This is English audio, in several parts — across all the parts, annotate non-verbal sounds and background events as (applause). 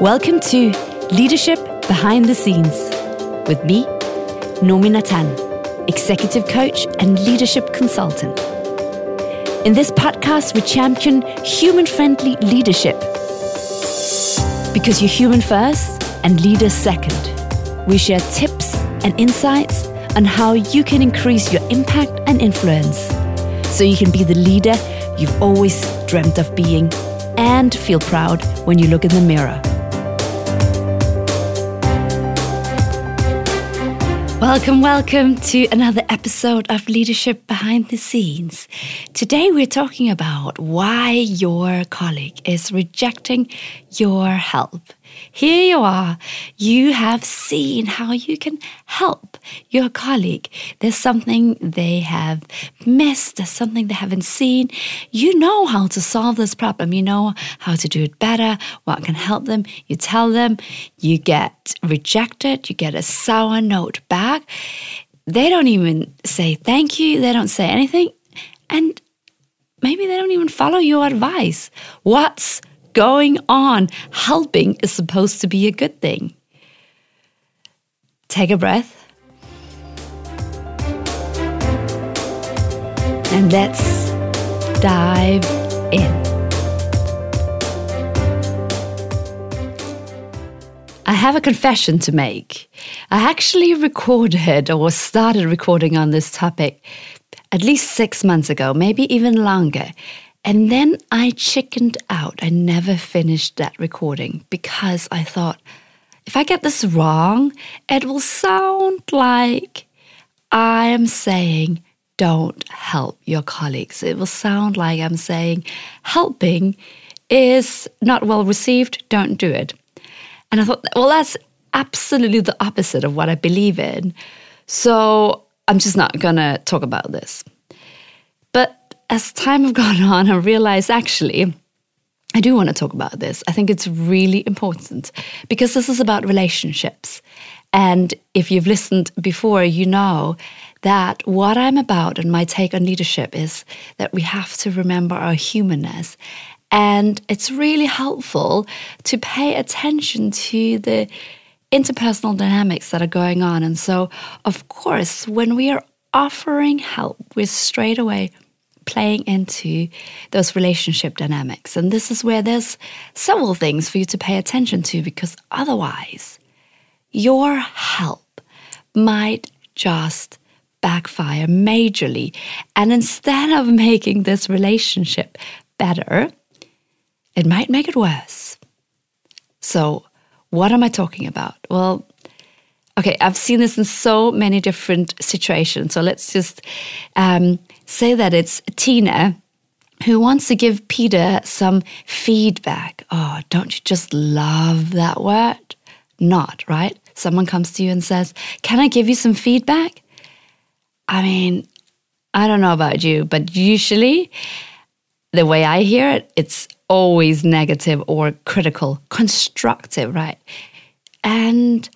Welcome to Leadership Behind the Scenes with me, Nomi Natan, executive coach and leadership consultant. In this podcast, we champion human friendly leadership because you're human first and leader second. We share tips and insights on how you can increase your impact and influence so you can be the leader you've always dreamt of being and feel proud when you look in the mirror. Welcome, welcome to another episode of Leadership Behind the Scenes. Today we're talking about why your colleague is rejecting your help. Here you are. You have seen how you can help your colleague. There's something they have missed, there's something they haven't seen. You know how to solve this problem. You know how to do it better, what can help them. You tell them, you get rejected, you get a sour note back. They don't even say thank you, they don't say anything. And maybe they don't even follow your advice. What's going on. Helping is supposed to be a good thing. Take a breath. And let's dive in. I have a confession to make. I actually recorded or started recording on this topic at least six months ago, maybe even longer. And then I chickened out. I never finished that recording because I thought, if I get this wrong, it will sound like I am saying, don't help your colleagues. It will sound like I'm saying, helping is not well received, don't do it. And I thought, well, that's absolutely the opposite of what I believe in. So I'm just not going to talk about this as time have (laughs) gone on, I realized actually, I do want to talk about this. I think it's really important because this is about relationships. And if you've listened before, you know that what I'm about and my take on leadership is that we have to remember our humanness. And it's really helpful to pay attention to the interpersonal dynamics that are going on. And so, of course, when we are offering help, we're straight away playing into those relationship dynamics. And this is where there's several things for you to pay attention to because otherwise, your help might just backfire majorly. And instead of making this relationship better, it might make it worse. So, what am I talking about? Well, okay, I've seen this in so many different situations. So let's just um, say that it's Tina who wants to give Peter some feedback. Oh, don't you just love that word? Not, right? Someone comes to you and says, Can I give you some feedback? I mean, I don't know about you, but usually the way I hear it, it's always negative or critical, constructive, right? And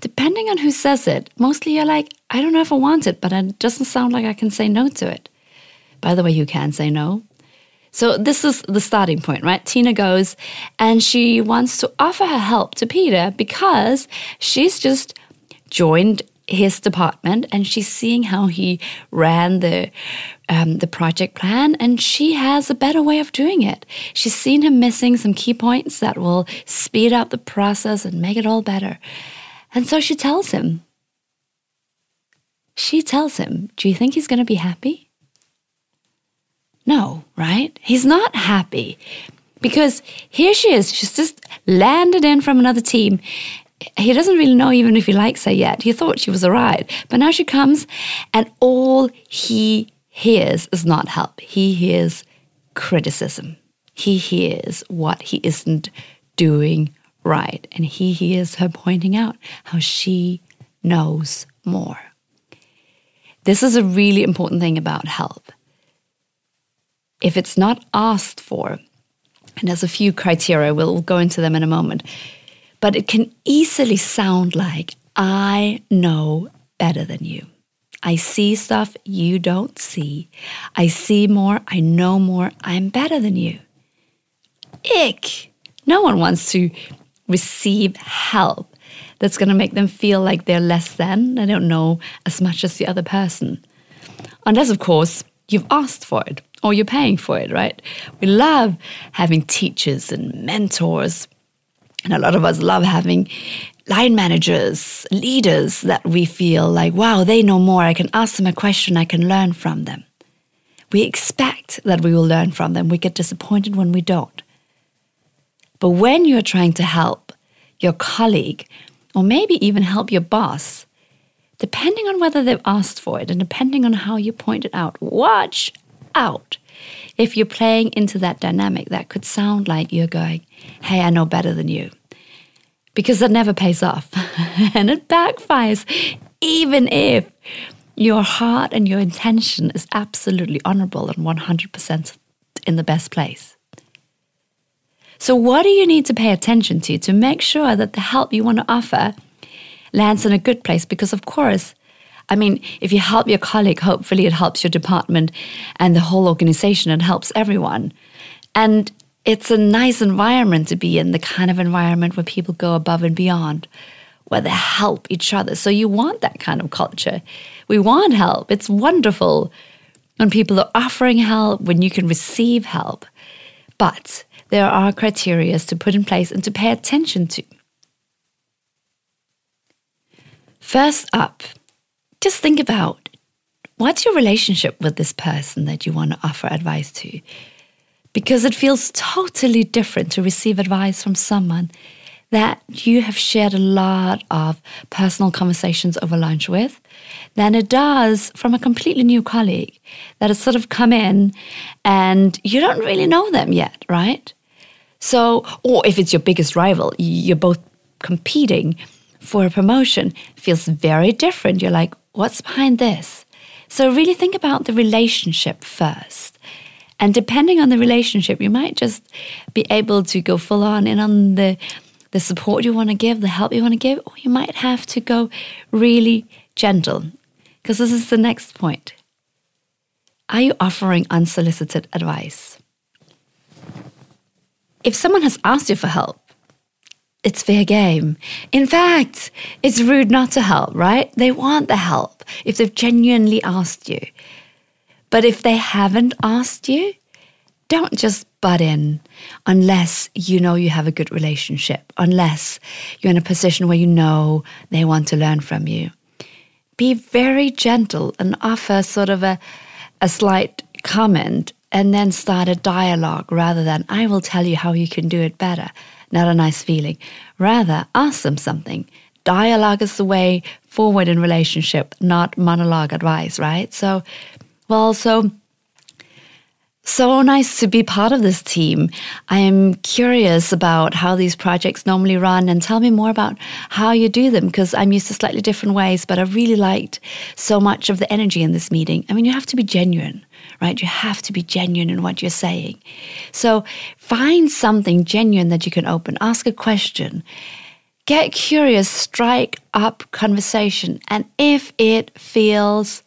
depending on who says it, mostly you're like, I don't know if I want it, but it doesn't sound like I can say no to it. By the way, you can say no. So this is the starting point, right? Tina goes and she wants to offer her help to Peter because she's just joined his department and she's seeing how he ran the um, the project plan and she has a better way of doing it. She's seen him missing some key points that will speed up the process and make it all better. And so she tells him. She tells him, Do you think he's going to be happy? No, right? He's not happy because here she is. She's just landed in from another team. He doesn't really know even if he likes her yet. He thought she was all right. But now she comes, and all he hears is not help. He hears criticism. He hears what he isn't doing right. And he hears her pointing out how she knows more. This is a really important thing about help if it's not asked for, and there's a few criteria, we'll go into them in a moment, but it can easily sound like, I know better than you. I see stuff you don't see. I see more, I know more, I'm better than you. Ick! No one wants to receive help that's going to make them feel like they're less than, they don't know as much as the other person. Unless, of course, you've asked for it or you're paying for it, right? We love having teachers and mentors. And a lot of us love having line managers, leaders that we feel like, wow, they know more. I can ask them a question, I can learn from them. We expect that we will learn from them. We get disappointed when we don't. But when you're trying to help your colleague, or maybe even help your boss, depending on whether they've asked for it and depending on how you point it out, watch out. If you're playing into that dynamic, that could sound like you're going, hey, I know better than you. Because that never pays off (laughs) and it backfires, even if your heart and your intention is absolutely honorable and 100% in the best place. So, what do you need to pay attention to to make sure that the help you want to offer lands in a good place? Because, of course, I mean, if you help your colleague, hopefully it helps your department and the whole organization. It helps everyone. And it's a nice environment to be in, the kind of environment where people go above and beyond, where they help each other. So you want that kind of culture. We want help. It's wonderful when people are offering help, when you can receive help. But there are criteria to put in place and to pay attention to. First up, just think about what's your relationship with this person that you want to offer advice to? Because it feels totally different to receive advice from someone that you have shared a lot of personal conversations over lunch with than it does from a completely new colleague that has sort of come in and you don't really know them yet, right? So, or if it's your biggest rival, you're both competing for a promotion, feels very different. You're like, what's behind this? So, really think about the relationship first. And depending on the relationship, you might just be able to go full on in on the the support you want to give, the help you want to give, or you might have to go really gentle. Because this is the next point. Are you offering unsolicited advice? if someone has asked you for help, it's fair game. In fact, it's rude not to help, right? They want the help if they've genuinely asked you. But if they haven't asked you, don't just butt in unless you know you have a good relationship, unless you're in a position where you know they want to learn from you. Be very gentle and offer sort of a, a slight comment and then start a dialogue rather than, I will tell you how you can do it better. Not a nice feeling. Rather, ask them something. Dialogue is the way forward in relationship, not monologue advice, right? So, well, so so nice to be part of this team. I am curious about how these projects normally run and tell me more about how you do them because I'm used to slightly different ways, but I really liked so much of the energy in this meeting. I mean, you have to be genuine, right? You have to be genuine in what you're saying. So find something genuine that you can open, ask a question. Get curious, strike up conversation. And if it feels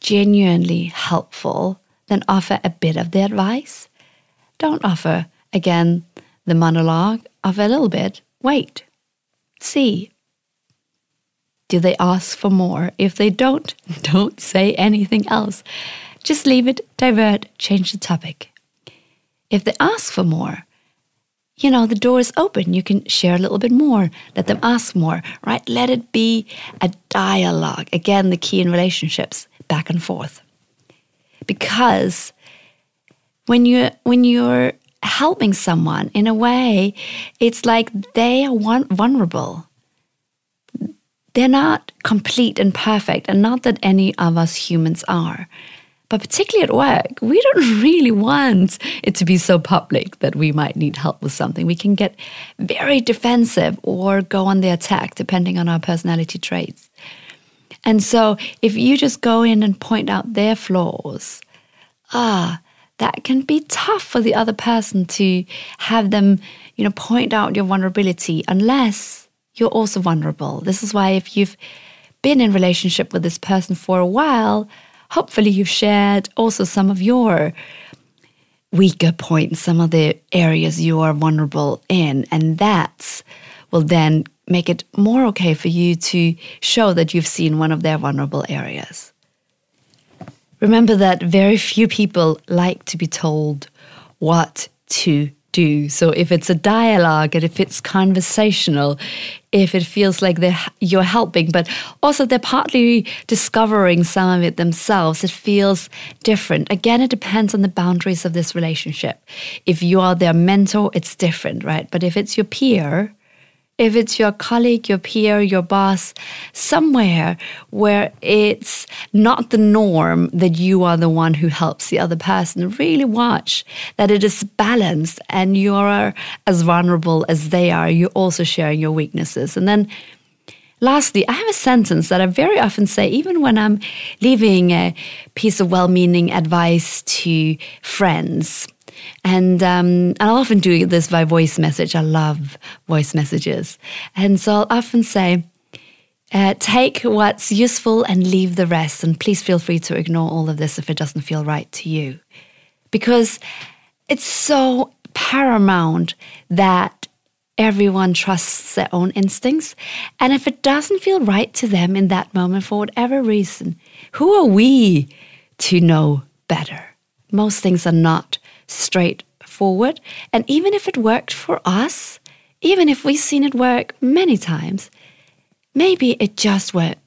genuinely helpful, then offer a bit of the advice. Don't offer, again, the monologue, offer a little bit. Wait, see. Do they ask for more? If they don't, (laughs) don't say anything else. Just leave it, divert, change the topic. If they ask for more, you know, the door is open. You can share a little bit more, let them ask more, right? Let it be a dialogue. Again, the key in relationships, back and forth because when you when you're helping someone in a way, it's like they are vulnerable. They're not complete and perfect, and not that any of us humans are. But particularly at work, we don't (laughs) really want it to be so public that we might need help with something. We can get very defensive or go on the attack, depending on our personality traits. And so if you just go in and point out their flaws, ah, that can be tough for the other person to have them, you know, point out your vulnerability unless you're also vulnerable. This is why if you've been in relationship with this person for a while, hopefully you've shared also some of your weaker points, some of the areas you are vulnerable in. And that will then make it more okay for you to show that you've seen one of their vulnerable areas. Remember that very few people like to be told what to do. So if it's a dialogue and if it's conversational, if it feels like you're helping, but also they're partly discovering some of it themselves, it feels different. Again, it depends on the boundaries of this relationship. If you are their mentor, it's different, right? But if it's your peer, if it's your colleague, your peer, your boss, somewhere where it's not the norm that you are the one who helps the other person, really watch that it is balanced and you are as vulnerable as they are. You're also sharing your weaknesses. And then Lastly, I have a sentence that I very often say, even when I'm leaving a piece of well meaning advice to friends. And um, I'll often do this by voice message. I love voice messages. And so I'll often say, uh, take what's useful and leave the rest. And please feel free to ignore all of this if it doesn't feel right to you. Because it's so paramount that everyone trusts their own instincts. And if it doesn't feel right to them in that moment for whatever reason, who are we to know better? Most things are not straightforward. And even if it worked for us, even if we've seen it work many times, maybe it just won't.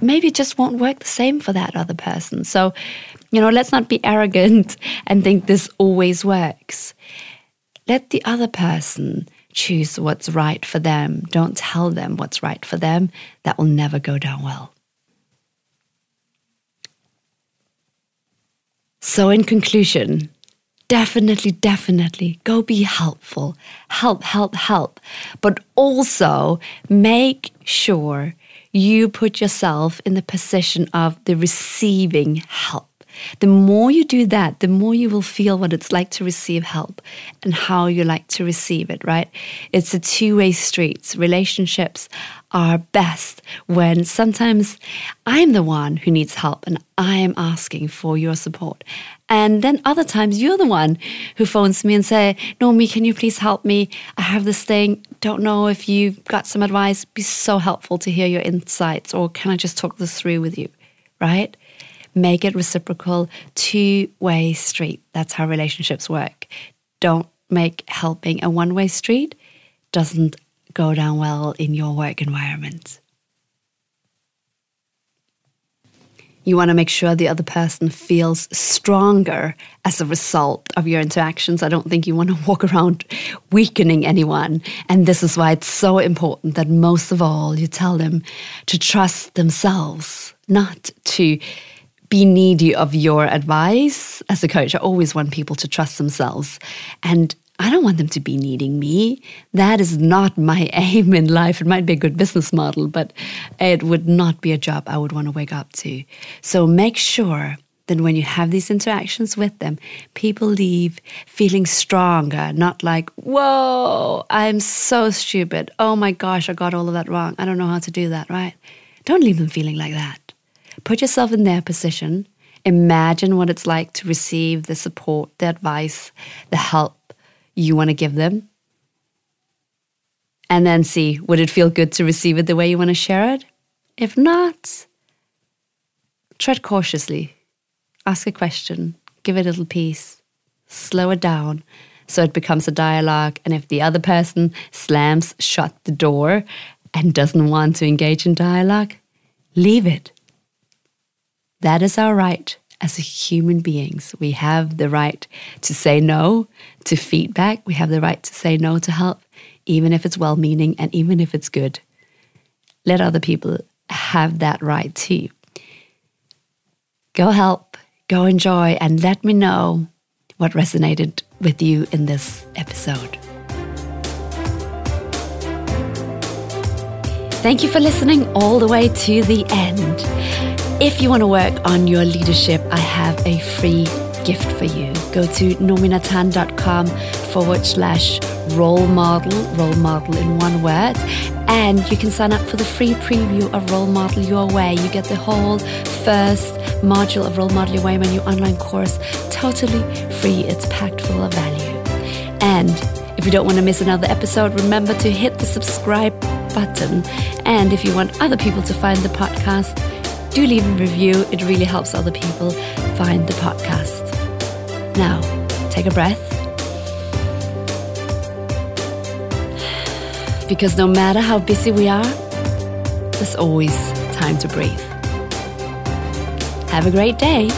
Maybe it just won't work the same for that other person. So, you know, let's not be arrogant (laughs) and think this always works. Let the other person choose what's right for them. Don't tell them what's right for them. That will never go down well. So, in conclusion, definitely, definitely go be helpful. Help, help, help. But also make sure you put yourself in the position of the receiving help. The more you do that, the more you will feel what it's like to receive help and how you like to receive it, right? It's a two way street. Relationships are best when sometimes I'm the one who needs help and I am asking for your support. And then other times you're the one who phones me and say, Nomi, can you please help me? I have this thing. Don't know if you've got some advice. Be so helpful to hear your insights, or can I just talk this through with you? Right? Make it reciprocal, two way street. That's how relationships work. Don't make helping a one way street, doesn't go down well in your work environment. You want to make sure the other person feels stronger as a result of your interactions. I don't think you want to walk around weakening anyone. And this is why it's so important that most of all, you tell them to trust themselves, not to be needy of your advice as a coach. I always want people to trust themselves. And I don't want them to be needing me. That is not my (laughs) aim in life. It might be a good business model, but it would not be a job I would want to wake up to. So make sure that when you have these interactions with them, people leave feeling stronger, not like, whoa, I'm so stupid. Oh my gosh, I got all of that wrong. I don't know how to do that, right? Don't leave them feeling like that. Put yourself in their position. Imagine what it's like to receive the support, the advice, the help you want to give them. And then see would it feel good to receive it the way you want to share it? If not, tread cautiously. Ask a question, give it a little piece, slow it down so it becomes a dialogue. And if the other person slams shut the door and doesn't want to engage in dialogue, leave it. That is our right as human beings. We have the right to say no to feedback. We have the right to say no to help, even if it's well meaning and even if it's good. Let other people have that right too. Go help, go enjoy, and let me know what resonated with you in this episode. Thank you for listening all the way to the end. If you want to work on your leadership, I have a free gift for you. Go to nominatan.com forward slash role model, role model in one word, And you can sign up for the free preview of Role Model Your Way. You get the whole first module of Role Model Your Way, my new online course, totally free. It's packed full of value. And if you don't want to miss another episode, remember to hit the subscribe button. And if you want other people to find the podcast, do leave a review. It really helps other people find the podcast. Now, take a breath. Because no matter how busy we are, there's always time to breathe. Have a great day.